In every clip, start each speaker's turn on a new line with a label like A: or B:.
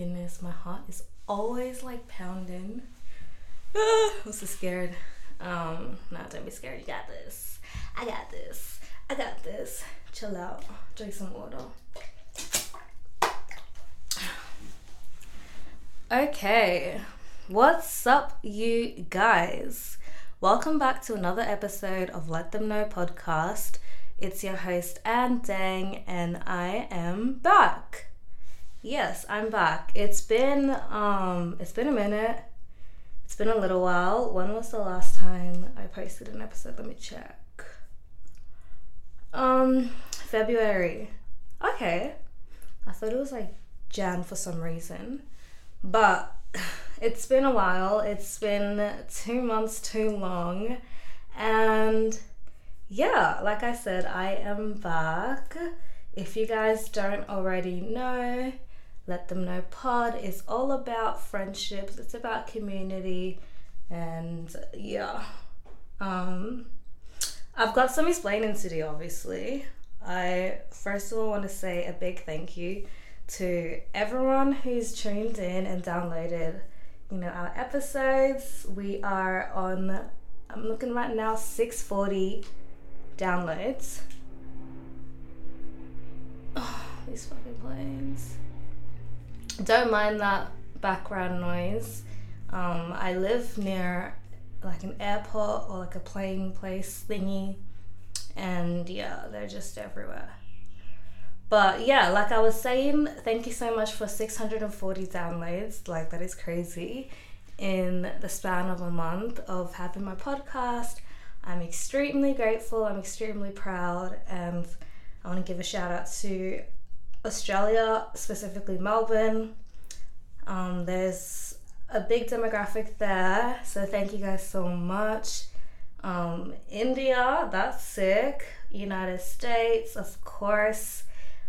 A: goodness, my heart is always like pounding. Ah, I'm so scared. Um, nah, don't be scared. You got this. I got this. I got this. Chill out. Drink some water. Okay, what's up, you guys? Welcome back to another episode of Let Them Know podcast. It's your host, Anne Dang, and I am back. Yes, I'm back. It's been um it's been a minute. It's been a little while. When was the last time I posted an episode? Let me check. Um February. Okay. I thought it was like Jan for some reason. But it's been a while. It's been 2 months too long. And yeah, like I said, I am back. If you guys don't already know, let Them Know Pod is all about friendships, it's about community, and yeah. Um, I've got some explaining to do, obviously. I first of all want to say a big thank you to everyone who's tuned in and downloaded, you know, our episodes. We are on I'm looking right now 640 downloads. Oh, these fucking planes don't mind that background noise. Um, I live near like an airport or like a plane place thingy, and yeah, they're just everywhere. But yeah, like I was saying, thank you so much for 640 downloads. Like, that is crazy. In the span of a month of having my podcast, I'm extremely grateful, I'm extremely proud, and I want to give a shout out to Australia, specifically Melbourne. Um, there's a big demographic there, so thank you guys so much. Um, India, that's sick. United States, of course.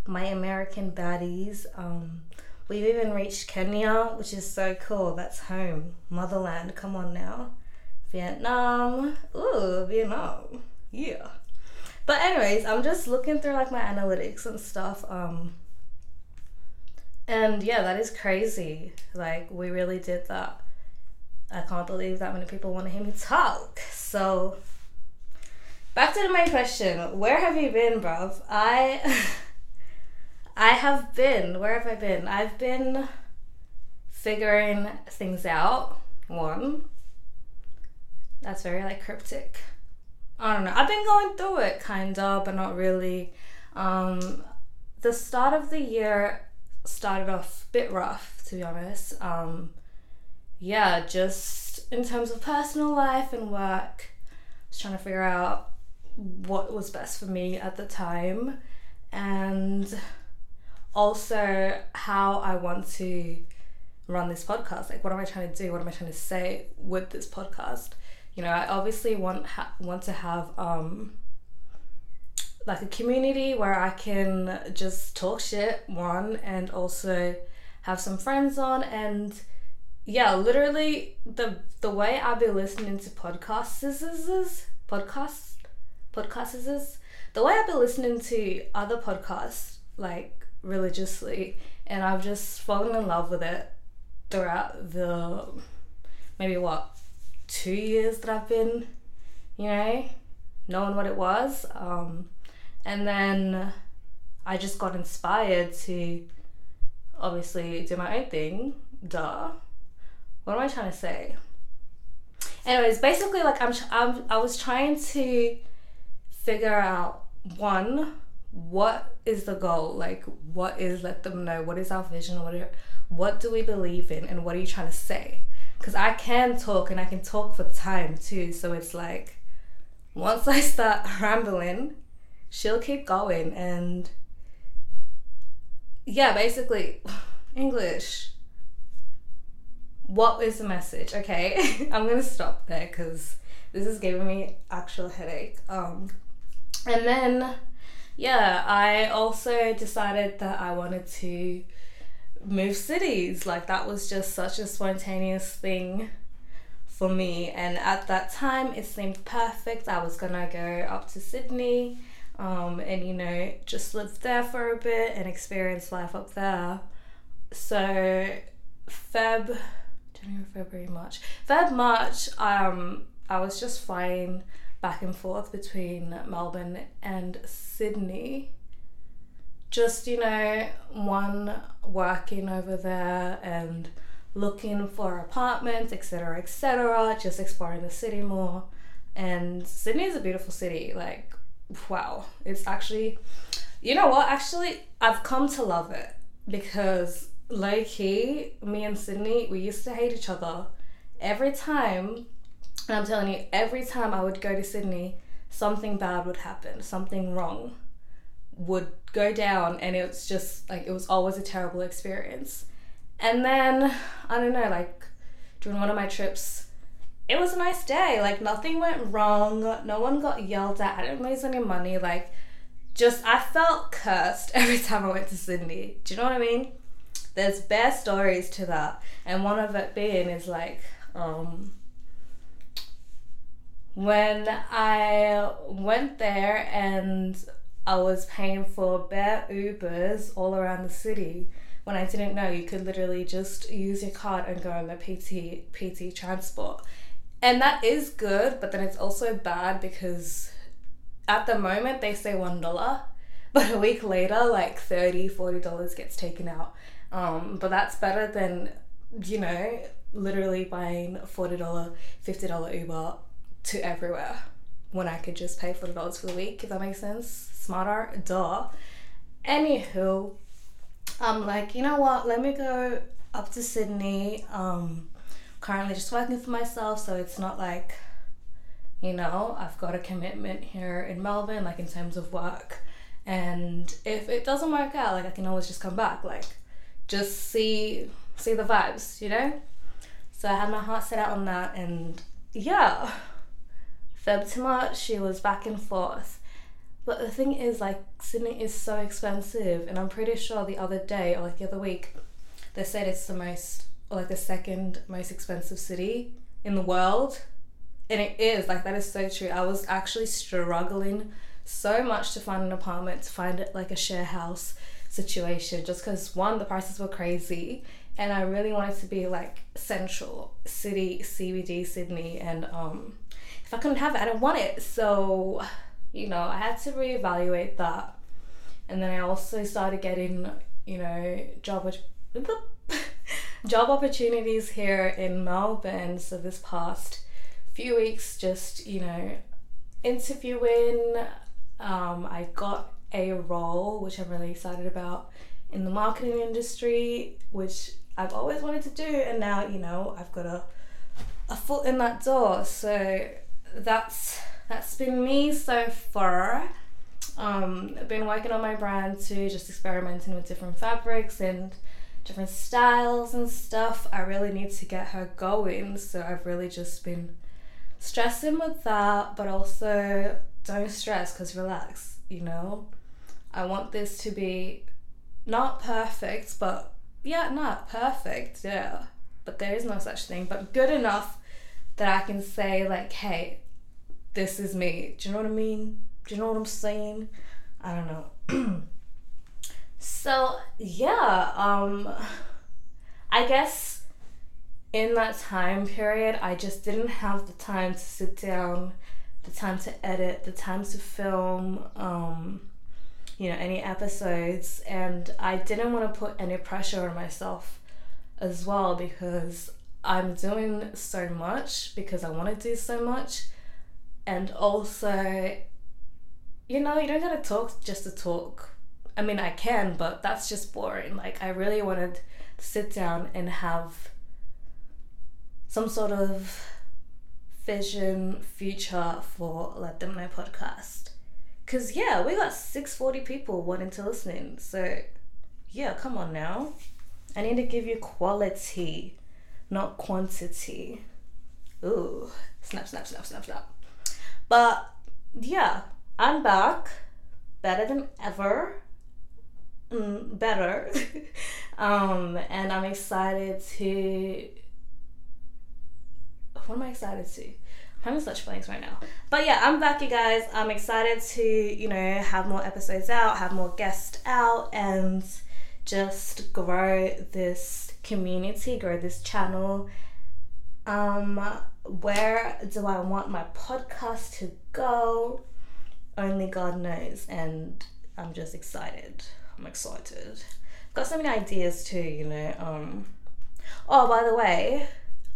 A: My American baddies. Um, we've even reached Kenya, which is so cool. That's home, motherland. Come on now. Vietnam. Ooh, Vietnam. Yeah. But anyways, I'm just looking through like my analytics and stuff. Um, and yeah, that is crazy. Like, we really did that. I can't believe that many people want to hear me talk. So, back to the main question Where have you been, bruv? I. I have been. Where have I been? I've been figuring things out. One. That's very like cryptic. I don't know. I've been going through it kind of, but not really. Um, the start of the year started off a bit rough, to be honest. Um, yeah, just in terms of personal life and work, I was trying to figure out what was best for me at the time and also how I want to run this podcast. Like, what am I trying to do? What am I trying to say with this podcast? You know, I obviously want ha- want to have um, like a community where I can just talk shit one and also have some friends on. And yeah, literally the the way I've been listening to podcasts is, is, is podcasts podcasts is, is the way I've been listening to other podcasts like religiously and I've just fallen in love with it throughout the maybe what two years that I've been you know knowing what it was. Um and then I just got inspired to obviously do my own thing. Duh. What am I trying to say? Anyways, basically, like I'm, I'm I was trying to figure out one, what is the goal? Like, what is let them know? What is our vision? What are, what do we believe in? And what are you trying to say? Because I can talk and I can talk for time too. So it's like, once I start rambling, she'll keep going and yeah basically english. What is the message? Okay i'm gonna stop there because this is giving me actual headache. Um and then yeah i also decided that i wanted to move cities. Like that was just such a spontaneous thing for me. And at that time it seemed perfect. I was gonna go up to sydney um, and you know just live there for a bit and experience life up there so Feb, January, February, March. Feb, March, um, I was just flying back and forth between Melbourne and Sydney. Just, you know, one working over there and looking for apartments, etc., etc., just exploring the city more. And Sydney is a beautiful city. Like, wow. It's actually, you know what? Actually, I've come to love it because low key, me and Sydney, we used to hate each other. Every time, and I'm telling you, every time I would go to Sydney, something bad would happen, something wrong would go down, and it was just like it was always a terrible experience. And then, I don't know, like during one of my trips, it was a nice day. Like nothing went wrong, no one got yelled at, I didn't lose any money. Like, just I felt cursed every time I went to Sydney. Do you know what I mean? there's bare stories to that, and one of it being is like um, when I went there and I was paying for bare Ubers all around the city when I didn't know you could literally just use your card and go on the PT PT transport. And that is good, but then it's also bad because at the moment they say one dollar, but a week later like 30 40 dollars gets taken out um, but that's better than, you know, literally buying $40, $50 Uber to everywhere when I could just pay $40 for the week, if that makes sense. Smarter, duh. Anywho, I'm like, you know what, let me go up to Sydney. Um, currently just working for myself, so it's not like, you know, I've got a commitment here in Melbourne, like in terms of work. And if it doesn't work out, like I can always just come back. Like just see see the vibes, you know? So I had my heart set out on that and yeah. Feb to March she was back and forth. But the thing is like Sydney is so expensive and I'm pretty sure the other day or like the other week they said it's the most like the second most expensive city in the world. And it is, like that is so true. I was actually struggling so much to find an apartment, to find it like a share house situation just because one the prices were crazy and I really wanted to be like central city CBD Sydney and um if I couldn't have it I didn't want it so you know I had to reevaluate that and then I also started getting you know job job opportunities here in Melbourne so this past few weeks just you know interviewing um, I got a role, which I'm really excited about, in the marketing industry, which I've always wanted to do, and now you know I've got a a foot in that door. So that's that's been me so far. Um, I've been working on my brand too, just experimenting with different fabrics and different styles and stuff. I really need to get her going, so I've really just been stressing with that, but also don't stress because relax, you know. I want this to be not perfect, but yeah, not perfect, yeah. But there is no such thing, but good enough that I can say, like, hey, this is me. Do you know what I mean? Do you know what I'm saying? I don't know. Yeah, um, I guess in that time period, I just didn't have the time to sit down, the time to edit, the time to film. Um, you know any episodes and I didn't want to put any pressure on myself as well because I'm doing so much because I want to do so much and also you know you don't gotta talk just to talk I mean I can but that's just boring like I really wanted to sit down and have some sort of vision future for Let Them Know podcast Cause yeah, we got six forty people wanting to listen. So yeah, come on now. I need to give you quality, not quantity. Ooh, snap, snap, snap, snap, snap. But yeah, I'm back, better than ever. Mm, better. um, and I'm excited to. What am I excited to? I'm in such feelings right now. But yeah, I'm back, you guys. I'm excited to, you know, have more episodes out, have more guests out, and just grow this community, grow this channel. Um, where do I want my podcast to go? Only God knows, and I'm just excited. I'm excited. Got so many ideas too, you know. Um, oh, by the way,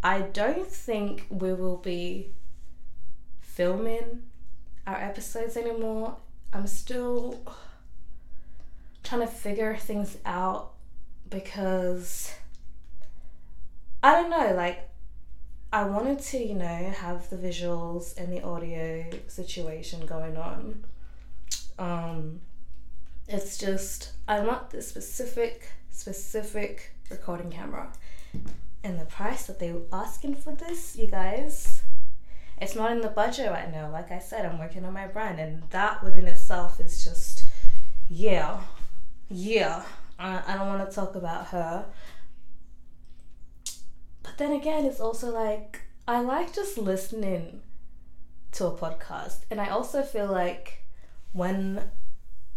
A: I don't think we will be filming our episodes anymore. I'm still trying to figure things out because I don't know, like I wanted to, you know, have the visuals and the audio situation going on. Um it's just I want the specific specific recording camera. And the price that they were asking for this, you guys, it's not in the budget right now. Like I said, I'm working on my brand, and that within itself is just, yeah, yeah. I, I don't want to talk about her. But then again, it's also like, I like just listening to a podcast. And I also feel like when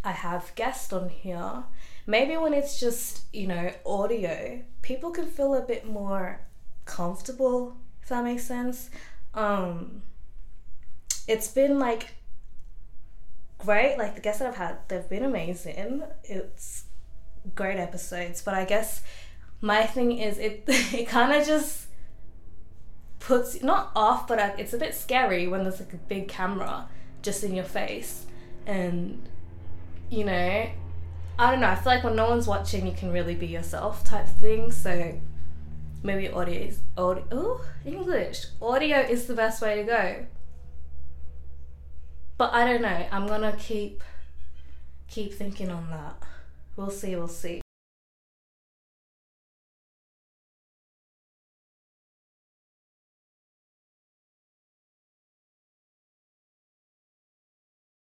A: I have guests on here, maybe when it's just, you know, audio, people can feel a bit more comfortable, if that makes sense. Um, it's been like great. Like the guests that I've had, they've been amazing. It's great episodes, but I guess my thing is it it kind of just puts not off, but it's a bit scary when there's like a big camera just in your face, and you know, I don't know. I feel like when no one's watching, you can really be yourself, type thing. So maybe audio is audio. Oh, English audio is the best way to go. But I don't know. I'm gonna keep keep thinking on that. We'll see. We'll see.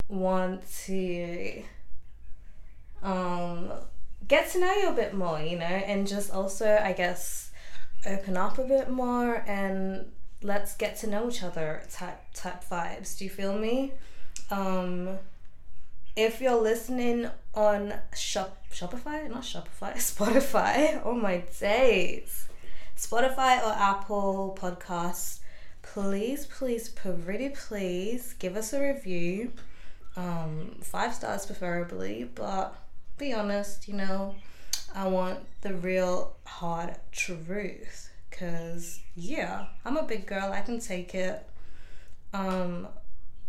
A: Want to um get to know you a bit more, you know, and just also, I guess, open up a bit more and let's get to know each other type type vibes. Do you feel me? Um, if you're listening on Shop Shopify, not Shopify, Spotify. Oh my days, Spotify or Apple Podcasts. Please, please, pretty please give us a review. Um, five stars preferably, but be honest, you know, I want the real hard truth. Cause yeah, I'm a big girl. I can take it. Um,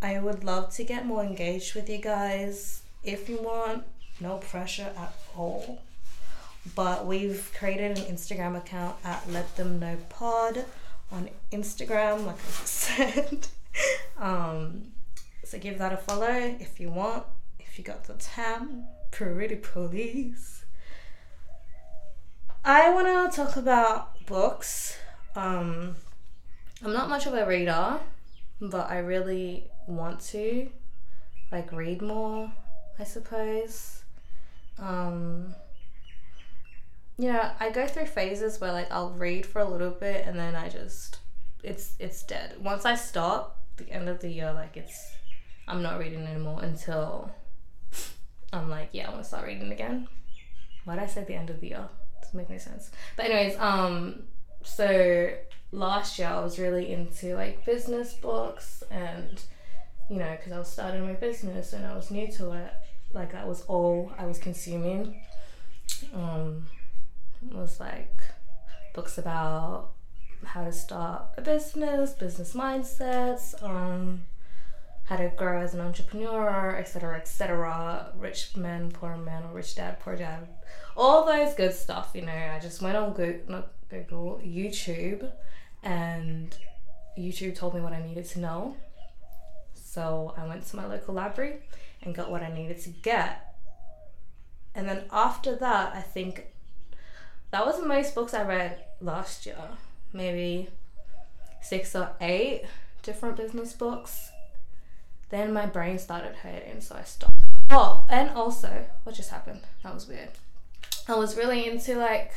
A: I would love to get more engaged with you guys. If you want, no pressure at all. But we've created an Instagram account at Let Them Know Pod on Instagram, like I said. um, so give that a follow if you want, if you got the time. Pretty please. I want to talk about books. Um, I'm not much of a reader, but I really want to like read more, I suppose. Um you know, I go through phases where like I'll read for a little bit and then I just it's it's dead. Once I stop, the end of the year like it's I'm not reading anymore until I'm like, yeah, I want to start reading again. Why did I say the end of the year? Doesn't make any sense. But anyways, um so last year I was really into like business books and you know, because I was starting my business and I was new to it. Like that was all I was consuming. Um, was like books about how to start a business, business mindsets, um, how to grow as an entrepreneur, etc., etc. Rich man, poor man, or rich dad, poor dad, all those good stuff. You know, I just went on Google, not Google, YouTube, and YouTube told me what I needed to know so I went to my local library and got what I needed to get. And then after that, I think that was the most books I read last year. Maybe six or eight different business books. Then my brain started hurting, so I stopped. Oh, and also, what just happened? That was weird. I was really into like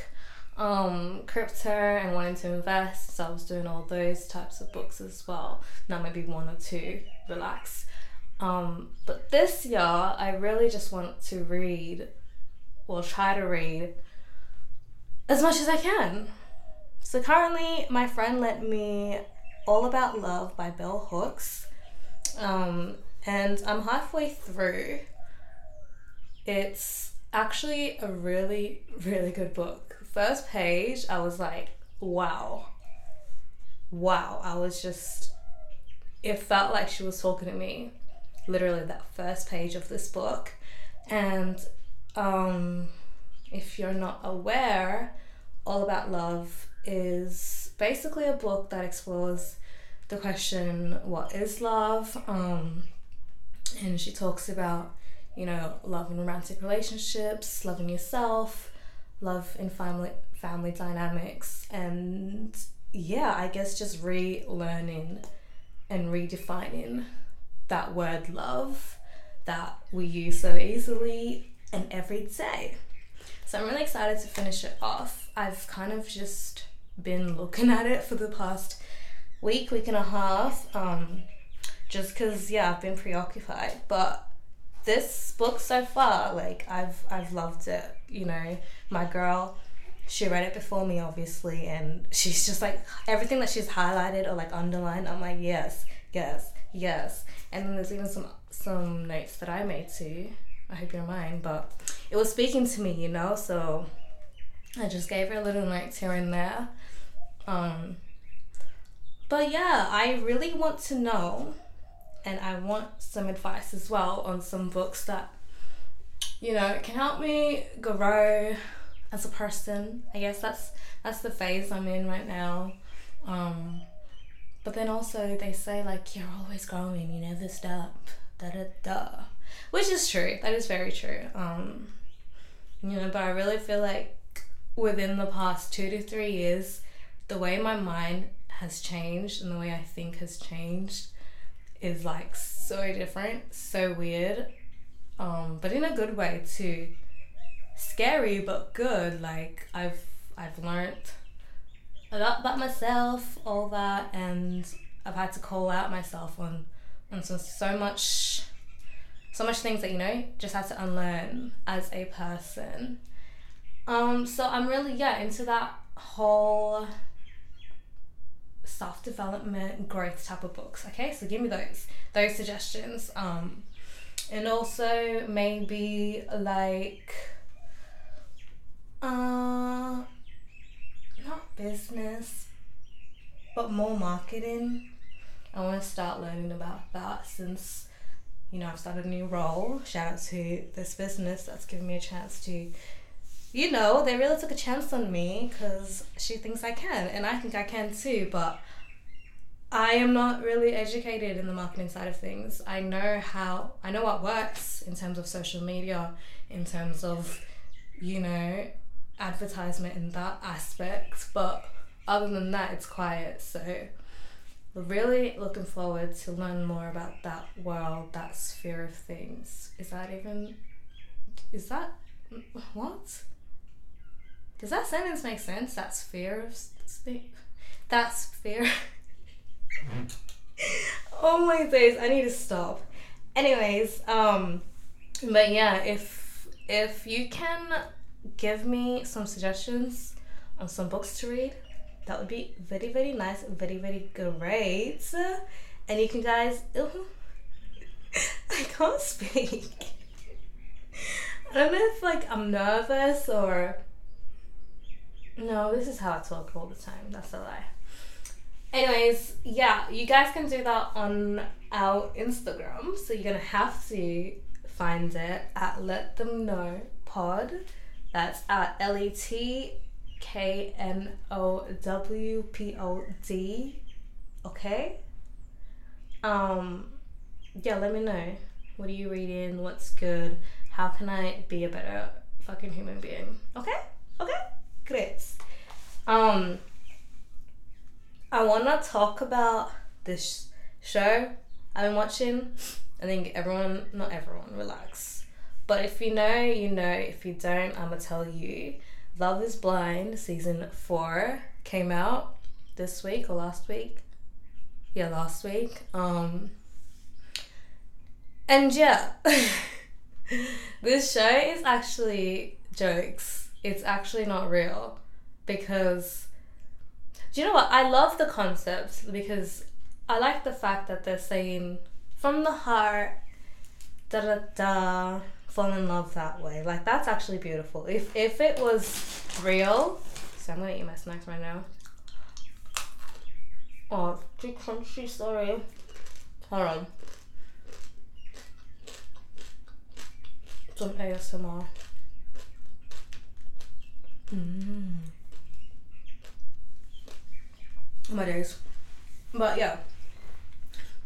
A: um, crypto and wanting to invest. So I was doing all those types of books as well. Now maybe one or two, relax. Um, but this year, I really just want to read will try to read as much as I can. So currently, my friend lent me All About Love by Bell Hooks. Um, and I'm halfway through. It's actually a really, really good book. First page, I was like, wow. Wow. I was just, it felt like she was talking to me. Literally, that first page of this book. And um, if you're not aware, All About Love is basically a book that explores the question what is love? Um, and she talks about you know, love in romantic relationships, loving yourself, love in family family dynamics, and yeah, I guess just relearning and redefining that word love that we use so easily and every day. So I'm really excited to finish it off. I've kind of just been looking at it for the past week, week and a half, um, just because yeah, I've been preoccupied, but this book so far, like I've I've loved it. You know, my girl, she read it before me, obviously, and she's just like everything that she's highlighted or like underlined. I'm like, yes, yes, yes. And then there's even some some notes that I made too. I hope you don't mind, but it was speaking to me, you know. So I just gave her a little notes here and there. Um, but yeah, I really want to know and I want some advice as well on some books that you know can help me grow as a person. I guess that's that's the phase I'm in right now. Um, but then also they say like you're always growing, you never stop. Da da da, which is true. That is very true. Um, you know, but I really feel like within the past two to three years, the way my mind has changed and the way I think has changed is like so different, so weird, um, but in a good way too. Scary but good. Like I've I've learned a lot about myself, all that, and I've had to call out myself on on so so much so much things that you know just had to unlearn as a person. Um, so I'm really yeah into that whole self development, growth type of books. Okay, so give me those those suggestions. Um, and also maybe like uh not business but more marketing. I want to start learning about that since you know I've started a new role. Shout out to this business that's given me a chance to you know, they really took a chance on me because she thinks I can, and I think I can too, but I am not really educated in the marketing side of things. I know how, I know what works in terms of social media, in terms of, you know, advertisement in that aspect, but other than that, it's quiet. So, we're really looking forward to learn more about that world, that sphere of things. Is that even, is that, what? Does that sentence make sense? That's fear of sleep. That's fear. oh my days, I need to stop. Anyways, um, but yeah, if if you can give me some suggestions on some books to read, that would be very very nice, very very great. And you can guys, I can't speak. I don't know if like I'm nervous or no, this is how I talk all the time. That's a lie. Anyways, yeah, you guys can do that on our Instagram. So you're gonna have to find it at Let Them Know Pod. That's at L E T K N O W P O D. Okay? Um yeah, let me know. What are you reading? What's good? How can I be a better fucking human being? Okay? Okay? Great. Um, I want to talk about this show I've been watching. I think everyone, not everyone, relax. But if you know, you know. If you don't, I'm gonna tell you. Love is Blind season four came out this week or last week. Yeah, last week. Um, and yeah, this show is actually jokes, it's actually not real because do you know what? I love the concept because I like the fact that they're saying from the heart, da da da, fall in love that way. Like that's actually beautiful. If if it was real, so I'm gonna eat my snacks right now. Oh, too crunchy. Sorry. Hold on. Some ASMR. Mmm. My days. But yeah.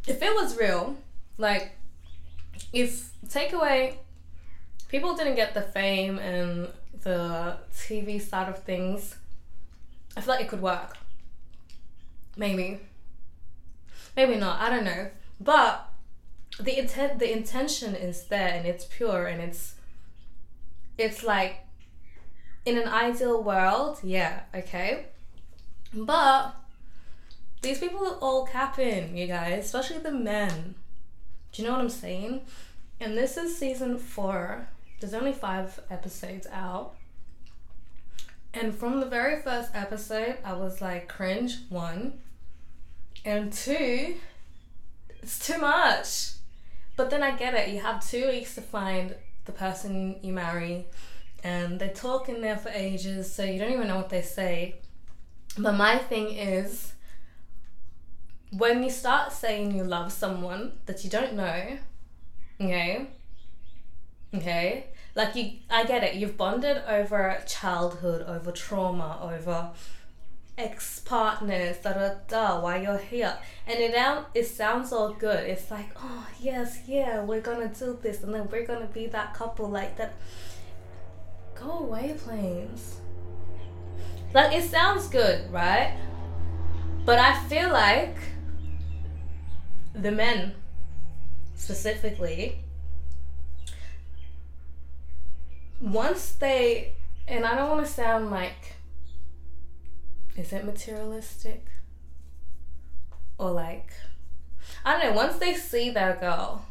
A: If it was real, like, if takeaway people didn't get the fame and the TV side of things, I feel like it could work. Maybe. Maybe not. I don't know. But the intent, the intention is there, and it's pure, and it's, it's like, in an ideal world, yeah, okay. But these people are all capping, you guys, especially the men. Do you know what I'm saying? And this is season four. There's only five episodes out. And from the very first episode, I was like, cringe, one. And two, it's too much. But then I get it. You have two weeks to find the person you marry, and they talk in there for ages, so you don't even know what they say. But my thing is, when you start saying you love someone that you don't know, okay, okay, like you, I get it. You've bonded over childhood, over trauma, over ex partners, da da da, while you're here. And it it sounds all good. It's like, oh yes, yeah, we're gonna do this and then we're gonna be that couple like that. Go away, planes. Like it sounds good, right? But I feel like the men specifically once they and I don't want to sound like is it materialistic? Or like, I don't know, once they see their girl,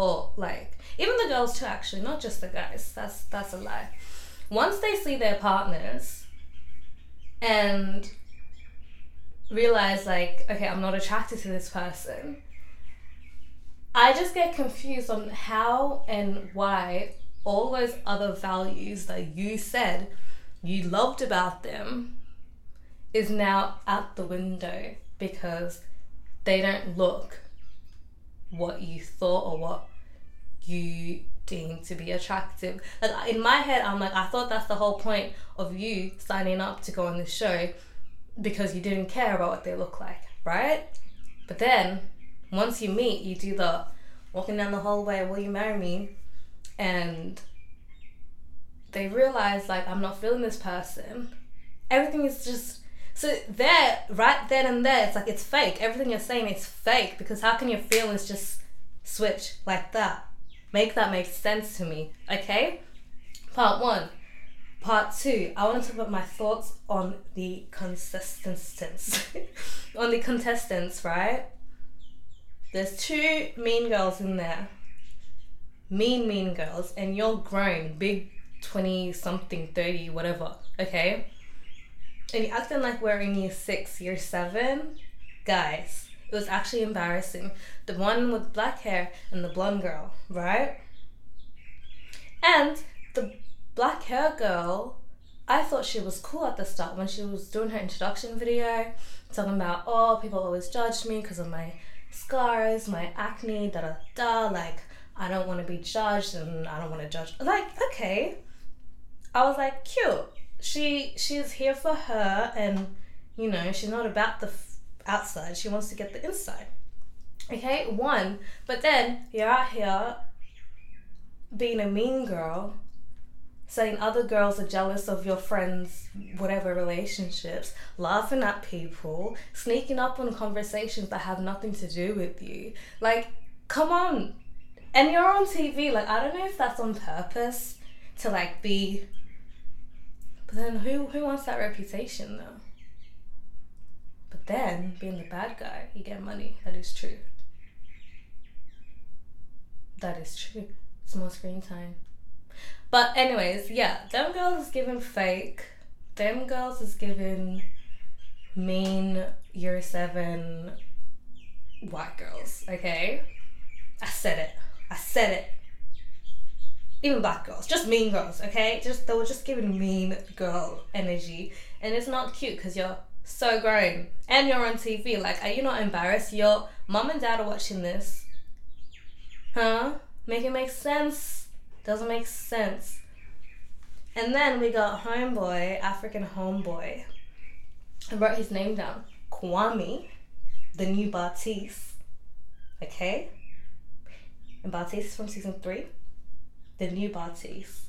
A: or like, even the girls too, actually, not just the guys, that's, that's a lie. Once they see their partners and realize, like, okay, I'm not attracted to this person, I just get confused on how and why all those other values that you said you loved about them is now out the window because they don't look what you thought or what you deem to be attractive. Like in my head, I'm like, I thought that's the whole point of you signing up to go on this show because you didn't care about what they look like, right? But then once you meet, you do the walking down the hallway, will you marry me? And they realize like I'm not feeling this person. Everything is just so there, right then and there, it's like it's fake. Everything you're saying is fake because how can your feelings just switch like that? Make that make sense to me, okay? Part one. Part two, I want to talk about my thoughts on the contestants. on the contestants, right? There's two mean girls in there. Mean, mean girls, and you're grown, big 20 something, 30, whatever, okay? and you're acting like we're in year six, year seven, guys. It was actually embarrassing. The one with black hair and the blonde girl, right? And the black hair girl, I thought she was cool at the start when she was doing her introduction video, talking about, oh, people always judged me because of my scars, my acne, da da da. Like, I don't want to be judged and I don't want to judge. Like, okay. I was like, cute she she's here for her, and you know she's not about the outside. She wants to get the inside. Okay, one. But then you're out here being a mean girl, saying other girls are jealous of your friends' whatever relationships, laughing at people, sneaking up on conversations that have nothing to do with you. Like, come on. And you're on TV. Like, I don't know if that's on purpose to like be but then who who wants that reputation though? But then being the bad guy, you get money. That is true. That is true. It's more screen time. But anyways, yeah, them girls is giving fake. Them girls is giving mean year seven white girls. Okay, I said it. I said it. Even black girls, just mean girls. Okay, just they were just giving mean girl energy, and it's not cute because you're so grown and you're on TV. Like, are you not embarrassed? Your mom and dad are watching this. Huh? Make it make sense. Doesn't make sense. And then we got Homeboy, African Homeboy. I wrote his name down. Kwame, the new Bartise. Okay? And Bartise is from season three. The new Bartise.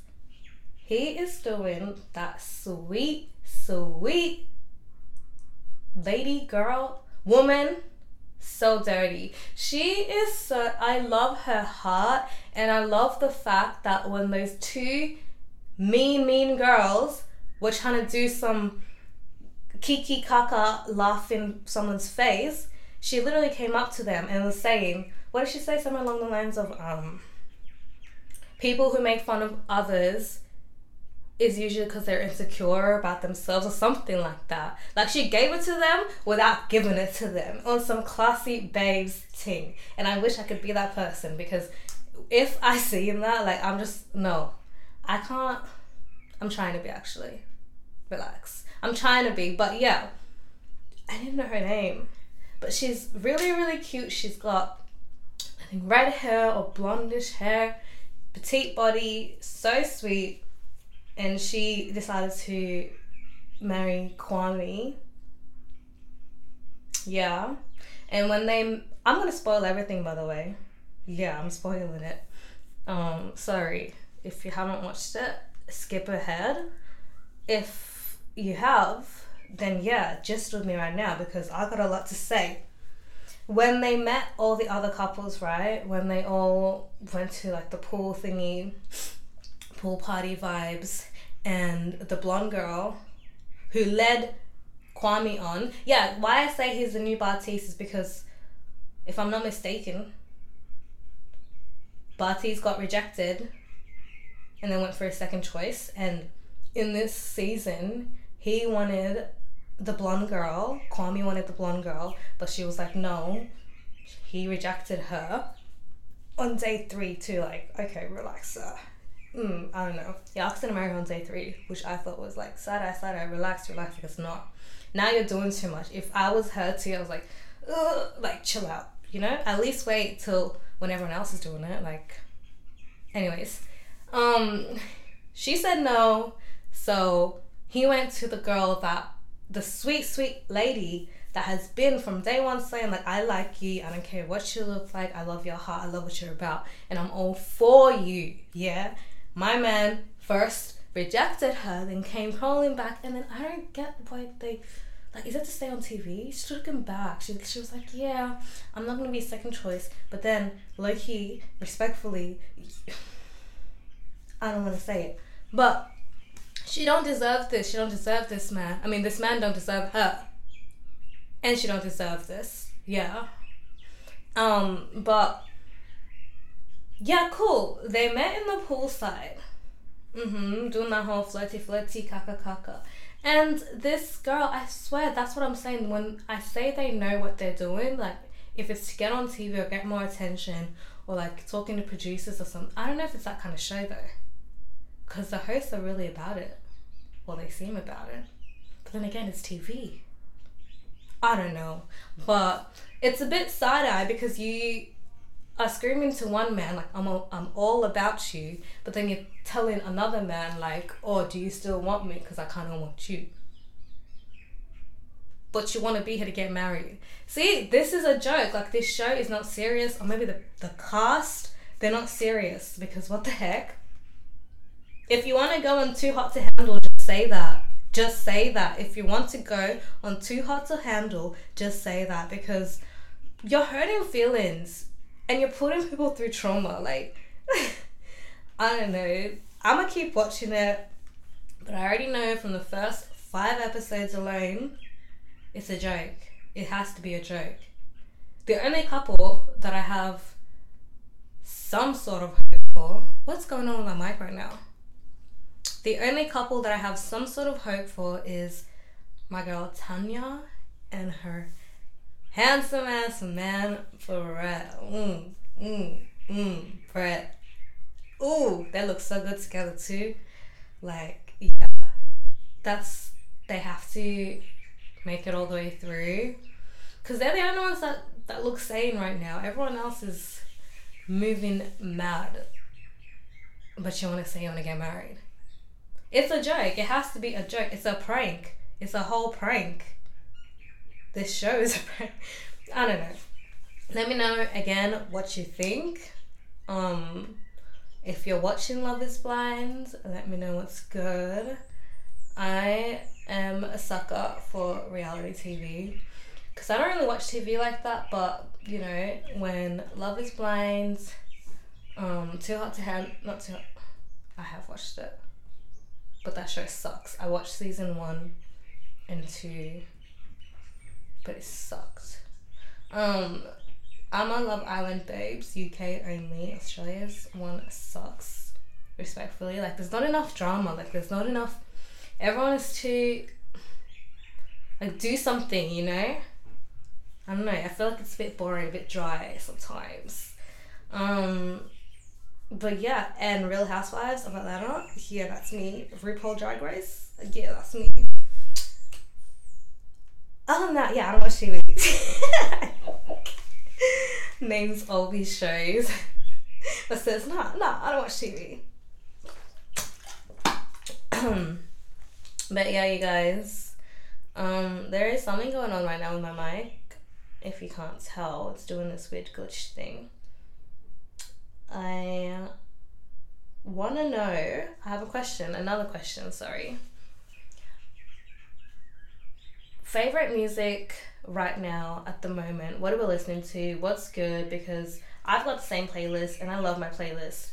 A: He is doing that sweet, sweet lady, girl, woman so dirty. She is so I love her heart and I love the fact that when those two mean mean girls were trying to do some kiki kaka laugh in someone's face, she literally came up to them and was saying, what did she say? Something along the lines of um people who make fun of others is usually because they're insecure about themselves or something like that. Like she gave it to them without giving it to them on some classy babes thing. And I wish I could be that person because if I see that, like I'm just no, I can't. I'm trying to be actually. Relax. I'm trying to be, but yeah, I didn't know her name, but she's really really cute. She's got I think red hair or blondish hair, petite body, so sweet and she decided to marry Kwame. Yeah. And when they I'm gonna spoil everything by the way. Yeah, I'm spoiling it. Um, sorry. If you haven't watched it, skip ahead. If you have, then yeah, just with me right now because I got a lot to say. When they met all the other couples, right? When they all went to like the pool thingy, pool party vibes, and the blonde girl who led Kwame on. Yeah, why I say he's the new Bartise is because, if I'm not mistaken, Bartise got rejected and then went for a second choice. And in this season, he wanted the blonde girl. Kwame wanted the blonde girl, but she was like, no. He rejected her on day three, too. Like, okay, relax, sir mm, I don't know. Yeah, Oxen America on day three, which I thought was like side eye, side eye, relax, relax. Like it's not. Now you're doing too much. If I was her too, I was like, like chill out. You know, at least wait till when everyone else is doing it. Like, anyways, um, she said no, so he went to the girl that the sweet, sweet lady that has been from day one saying like I like you, I don't care what you look like, I love your heart, I love what you're about, and I'm all for you. Yeah, my man first rejected her, then came crawling back, and then I don't get why they like is it to stay on TV? She took him back. She she was like, Yeah, I'm not gonna be second choice. But then Loki, respectfully I don't wanna say it. But she don't deserve this. She don't deserve this man. I mean this man don't deserve her. And she don't deserve this. Yeah. Um, but yeah, cool. They met in the poolside. Mm-hmm. Doing that whole flirty flirty kaka kaka. And this girl, I swear, that's what I'm saying. When I say they know what they're doing, like if it's to get on TV or get more attention or like talking to producers or something, I don't know if it's that kind of show though. Because the hosts are really about it. Well, they seem about it. But then again, it's TV. I don't know. But it's a bit side eye because you are screaming to one man like I'm all, I'm all about you, but then you're telling another man like, "Oh, do you still want me? Because I kind of want you." But you want to be here to get married. See, this is a joke. Like this show is not serious, or maybe the the cast they're not serious because what the heck? If you want to go on too hot to handle, just say that. Just say that. If you want to go on too hot to handle, just say that because you're hurting feelings and you're putting people through trauma. Like, I don't know. I'm gonna keep watching it, but I already know from the first five episodes alone, it's a joke. It has to be a joke. The only couple that I have some sort of hope for. What's going on with my mic right now? The only couple that I have some sort of hope for is my girl Tanya and her handsome ass man Brett. Mm, mm, mm, Brett. Ooh, they look so good together too. Like, yeah, that's they have to make it all the way through because they're the only ones that that look sane right now. Everyone else is moving mad. But you want to say you want to get married. It's a joke. It has to be a joke. It's a prank. It's a whole prank. This show is a prank. I don't know. Let me know again what you think. Um, if you're watching Love is Blind, let me know what's good. I am a sucker for reality TV because I don't really watch TV like that, but you know, when Love is Blind, um, Too Hot to Handle, not too hot, I have watched it, but that show sucks. I watched season one and two, but it sucked. Um, I'm on Love Island Babes, UK only. Australia's one sucks, respectfully. Like, there's not enough drama. Like, there's not enough. Everyone is too. Like, do something, you know? I don't know. I feel like it's a bit boring, a bit dry sometimes. Um, but yeah, and Real Housewives of Atlanta. Yeah, that's me. RuPaul Drag Race. Yeah, that's me. Other than that, yeah, I don't watch TV. Names all these shows. but says, nah, no, I don't watch TV. but yeah, you guys. Um, there is something going on right now with my mic if you can't tell, it's doing this weird glitch thing. I want to know. I have a question, another question, sorry. Favorite music right now at the moment? What are we listening to? What's good? Because I've got the same playlist and I love my playlist.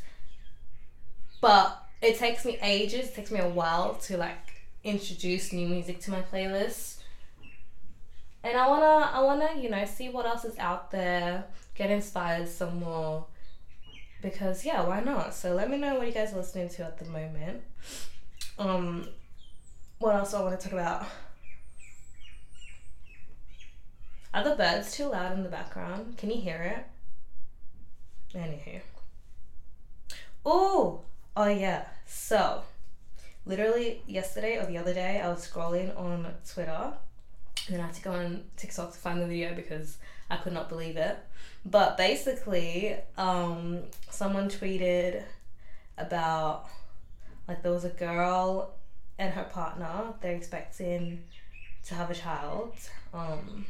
A: But it takes me ages, it takes me a while to like introduce new music to my playlist and I wanna I wanna you know see what else is out there, get inspired some more, because yeah, why not? So let me know what you guys are listening to at the moment. Um, what else do I want to talk about? Are the birds too loud in the background? Can you hear it? Anywho. Oh, oh yeah. So, literally yesterday or the other day, I was scrolling on Twitter and then I had to go on TikTok to find the video because I could not believe it. But basically, um, someone tweeted about like there was a girl and her partner. They're expecting to have a child, um,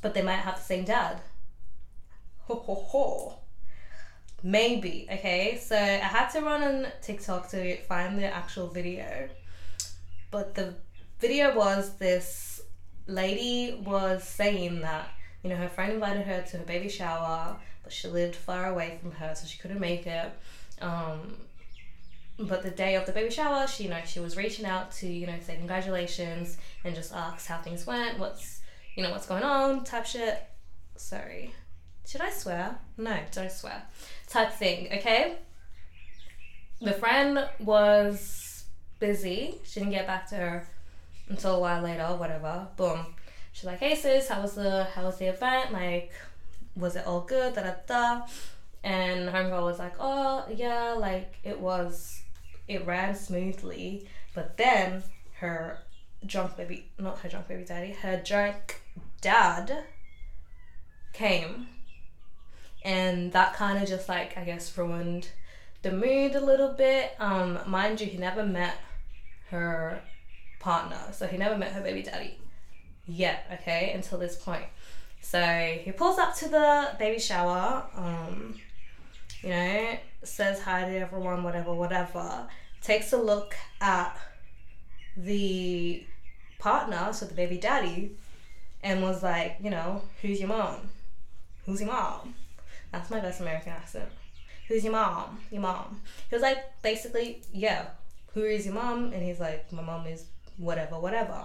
A: but they might have the same dad. Ho ho ho. Maybe okay. So I had to run on TikTok to find the actual video, but the video was this lady was saying that you know her friend invited her to her baby shower, but she lived far away from her, so she couldn't make it. Um, but the day of the baby shower, she you know she was reaching out to you know say congratulations and just ask how things went, what's you know what's going on, type shit. Sorry, should I swear? No, don't swear. Type thing, okay. The friend was busy. She didn't get back to her until a while later, whatever. Boom. She's like, hey sis, how was the how was the event? Like, was it all good? Da da da. And homegirl was like, oh yeah, like it was, it ran smoothly. But then her drunk baby, not her drunk baby daddy, her drunk dad came, and that kind of just like I guess ruined the mood a little bit. Um, mind you, he never met her partner. So he never met her baby daddy yet, okay, until this point. So he pulls up to the baby shower, um, you know, says hi to everyone, whatever, whatever. Takes a look at the partner, so the baby daddy, and was like, you know, who's your mom? Who's your mom? That's my best American accent. Who's your mom? Your mom. He was like, basically, yeah, who is your mom? And he's like, my mom is whatever, whatever.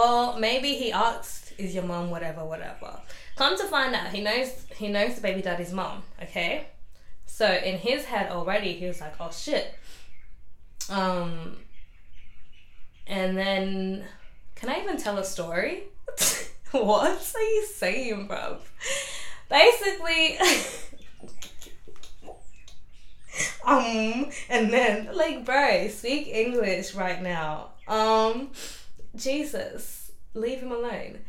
A: Or maybe he asked, "Is your mom whatever, whatever?" Come to find out, he knows he knows the baby daddy's mom. Okay, so in his head already, he was like, "Oh shit." Um, and then, can I even tell a story? what are you saying, bro? Basically. um, and then like, bro, speak English right now. Um, Jesus, leave him alone.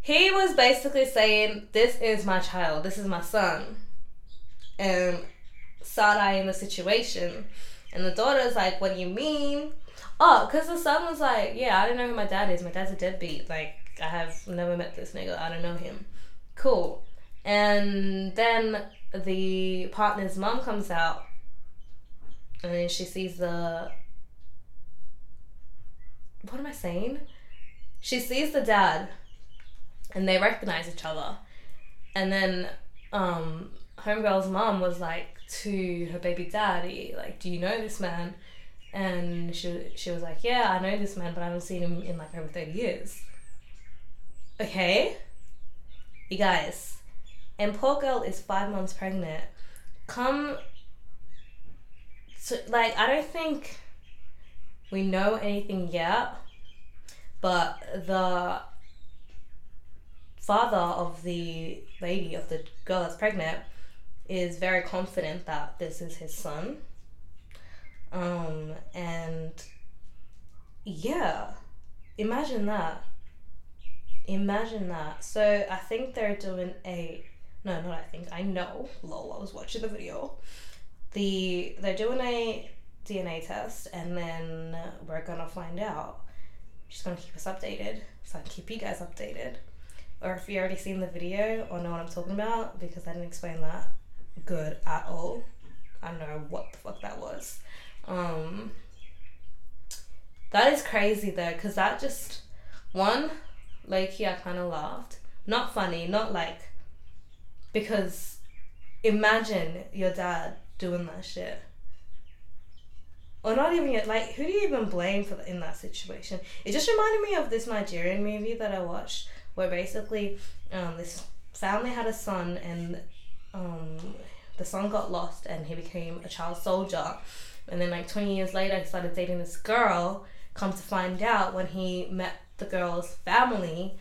A: He was basically saying, "This is my child. This is my son," and side in the situation. And the daughter's like, "What do you mean?" Oh, because the son was like, "Yeah, I don't know who my dad is. My dad's a deadbeat. Like, I have never met this nigga. I don't know him." Cool. And then the partner's mom comes out and she sees the what am I saying? She sees the dad and they recognize each other. And then um homegirl's mom was like to her baby daddy, like, do you know this man? And she she was like, Yeah, I know this man, but I haven't seen him in like over thirty years. Okay? You guys, and poor girl is five months pregnant. Come to, like, I don't think we know anything yet, but the father of the lady, of the girl that's pregnant, is very confident that this is his son. Um, and yeah, imagine that. Imagine that. So I think they're doing a no, not I think, I know, lol, I was watching the video. The they're doing a DNA test and then we're gonna find out. She's gonna keep us updated, so I can keep you guys updated. Or if you already seen the video or know what I'm talking about, because I didn't explain that good at all. I don't know what the fuck that was. Um, that is crazy though, because that just one, like yeah, I kind of laughed. Not funny, not like because imagine your dad doing that shit. Or not even yet, like, who do you even blame for in that situation? It just reminded me of this Nigerian movie that I watched where basically um, this family had a son and um, the son got lost and he became a child soldier. And then, like, 20 years later, he started dating this girl. Come to find out, when he met the girl's family,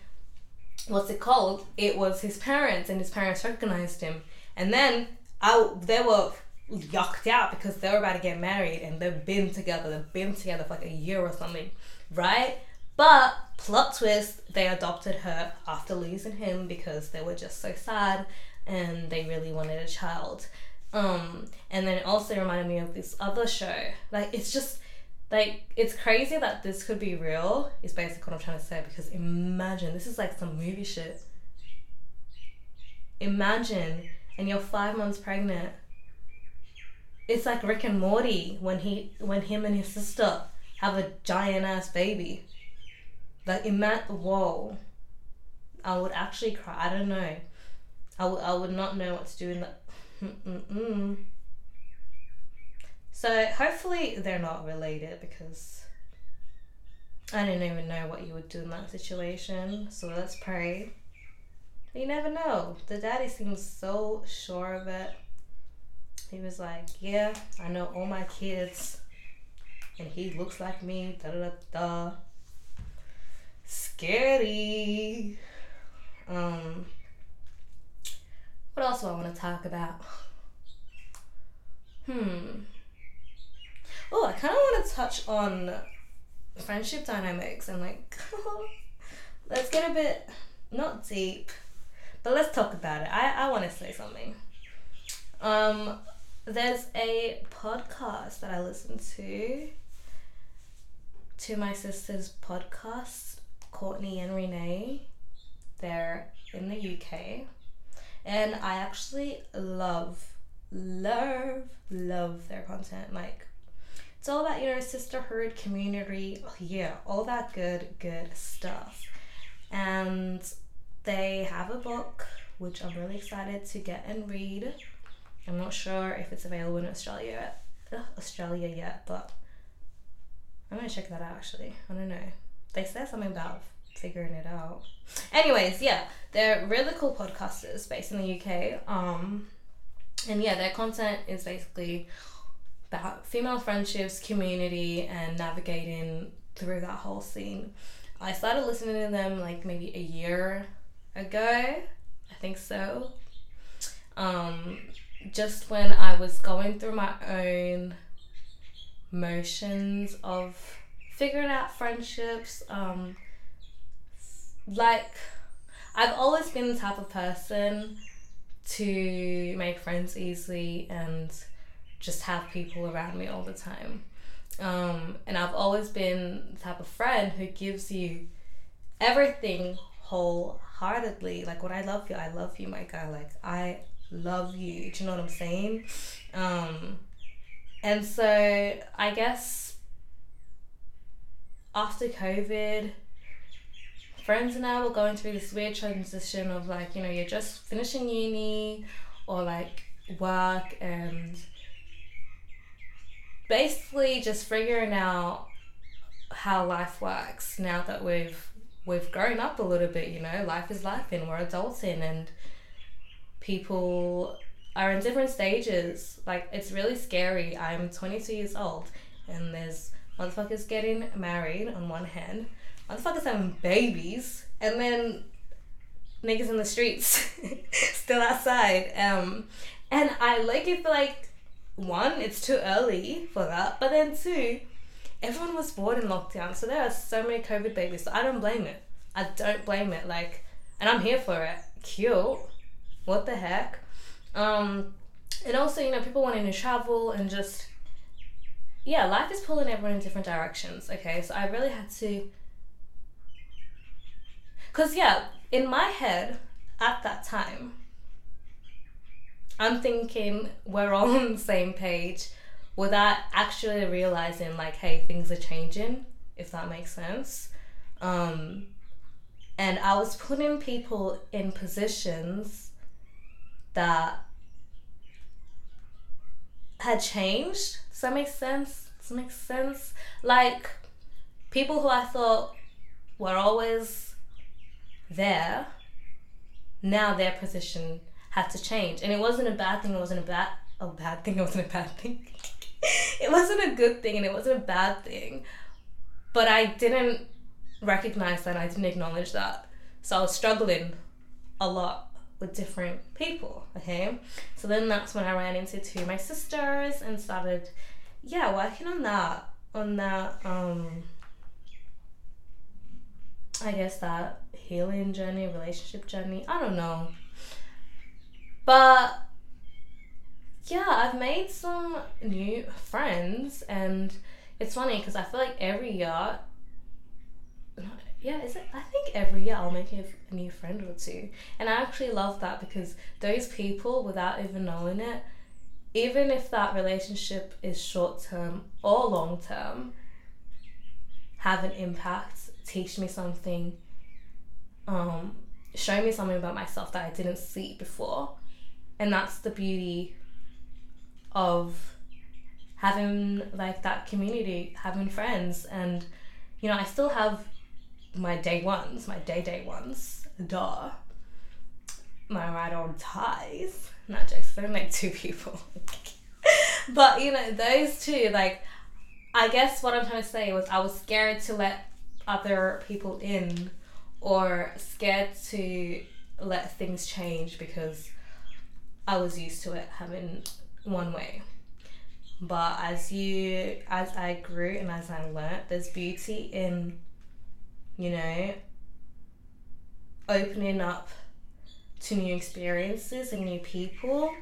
A: what's it called? It was his parents, and his parents recognized him. And then I, they were yucked out because they were about to get married, and they've been together. They've been together for like a year or something, right? But plot twist, they adopted her after losing him because they were just so sad and they really wanted a child. Um, and then it also reminded me of this other show. Like it's just like it's crazy that this could be real is basically what i'm trying to say because imagine this is like some movie shit. Imagine and you're five months pregnant. It's like rick and morty when he when him and his sister have a giant ass baby. Like imagine whoa. I would actually cry i don't know. I, w- I would not know what to do in that Mm-mm-mm. So hopefully they're not related because I didn't even know what you would do in that situation. So let's pray. You never know. The daddy seems so sure of it. He was like, Yeah, I know all my kids. And he looks like me. Da da da. Scary. Um, what else do I want to talk about? Hmm. Oh, I kind of want to touch on friendship dynamics and like, let's get a bit not deep, but let's talk about it. I, I want to say something. Um, there's a podcast that I listen to, to my sister's podcast, Courtney and Renee. They're in the UK, and I actually love, love, love their content. Like, it's all about, you know, sisterhood, community, yeah, all that good, good stuff. And they have a book which I'm really excited to get and read. I'm not sure if it's available in Australia yet, Australia yet, but I'm gonna check that out actually. I don't know. they said something about figuring it out. Anyways, yeah, they're really cool podcasters based in the UK. Um, and yeah, their content is basically about female friendships, community, and navigating through that whole scene. I started listening to them like maybe a year ago, I think so. Um, just when I was going through my own motions of figuring out friendships, um, like I've always been the type of person to make friends easily and just have people around me all the time. Um, and I've always been the type of friend who gives you everything wholeheartedly. Like when I love you, I love you, my guy. Like I love you. Do you know what I'm saying? Um, and so I guess after COVID, friends and I were going through this weird transition of like, you know, you're just finishing uni or like work and basically just figuring out how life works now that we've we've grown up a little bit, you know, life is life and we're adulting and people are in different stages. Like it's really scary. I'm 22 years old and there's motherfuckers getting married on one hand motherfuckers having babies, and then niggas in the streets still outside. Um, and I like it for like one, it's too early for that, but then two, everyone was bored in lockdown, so there are so many COVID babies. So I don't blame it. I don't blame it. Like, and I'm here for it. Cute. What the heck? Um, and also, you know, people wanting to travel and just yeah, life is pulling everyone in different directions. Okay, so I really had to because, yeah, in my head at that time, I'm thinking we're all on the same page without actually realizing, like, hey, things are changing, if that makes sense. Um, and I was putting people in positions that had changed. Does that make sense? Does that make sense? Like people who I thought were always there, now their position had to change. And it wasn't a bad thing, it wasn't a bad a bad thing, it wasn't a bad thing. it wasn't a good thing and it wasn't a bad thing. But I didn't recognize that, I didn't acknowledge that. So I was struggling a lot with different people, okay? So then that's when I ran into two of my sisters and started, yeah, working on that, on that, um, I guess that healing journey, relationship journey. I don't know. But yeah, I've made some new friends, and it's funny because I feel like every year, yeah, is it? I think every year I'll make a, new friend or two, and I actually love that because those people, without even knowing it, even if that relationship is short term or long term, have an impact, teach me something, um, show me something about myself that I didn't see before. And that's the beauty of having like that community, having friends. And, you know, I still have my day ones, my day day ones, duh. My ride on ties. Not jokes, they're like two people. but, you know, those two, like, I guess what I'm trying to say was I was scared to let other people in or scared to let things change because I was used to it having one way. But as you, as I grew and as I learned, there's beauty in, you know, opening up to new experiences and new people,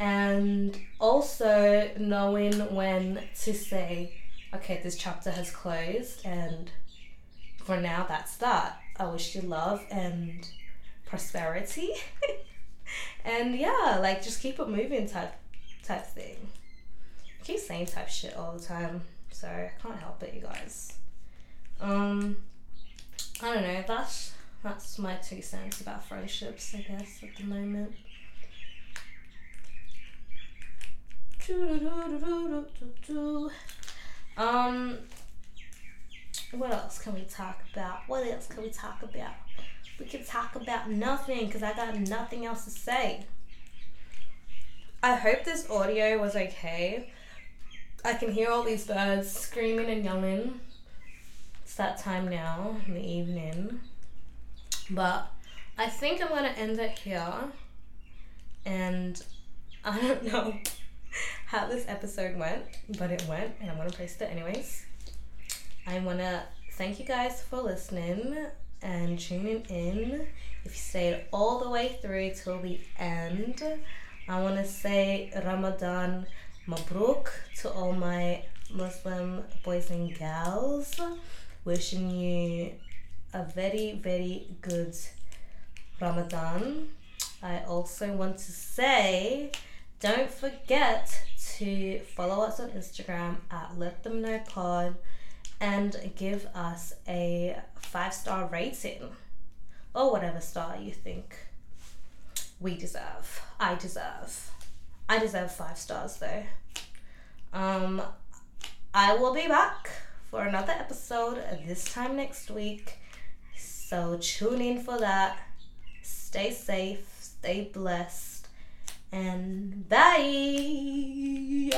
A: and also knowing when to say, okay, this chapter has closed and for now, that's that. I wish you love and prosperity. and yeah, like just keep it moving type type thing. I keep saying type shit all the time. So I can't help it, you guys. Um I don't know, that's that's my two cents about friendships, I guess, at the moment. Um what else can we talk about? What else can we talk about? We can talk about nothing because I got nothing else to say. I hope this audio was okay. I can hear all these birds screaming and yelling. It's that time now in the evening. But I think I'm gonna end it here. And I don't know how this episode went, but it went, and I'm gonna post it anyways. I wanna thank you guys for listening and tuning in. If you stayed all the way through till the end, I wanna say Ramadan Mubarak to all my Muslim boys and gals. Wishing you a very, very good Ramadan. I also want to say don't forget to follow us on Instagram at Let Them Know Pod and give us a five star rating or whatever star you think we deserve. I deserve. I deserve five stars though. Um, I will be back for another episode this time next week. So tune in for that. Stay safe, stay blessed, and bye.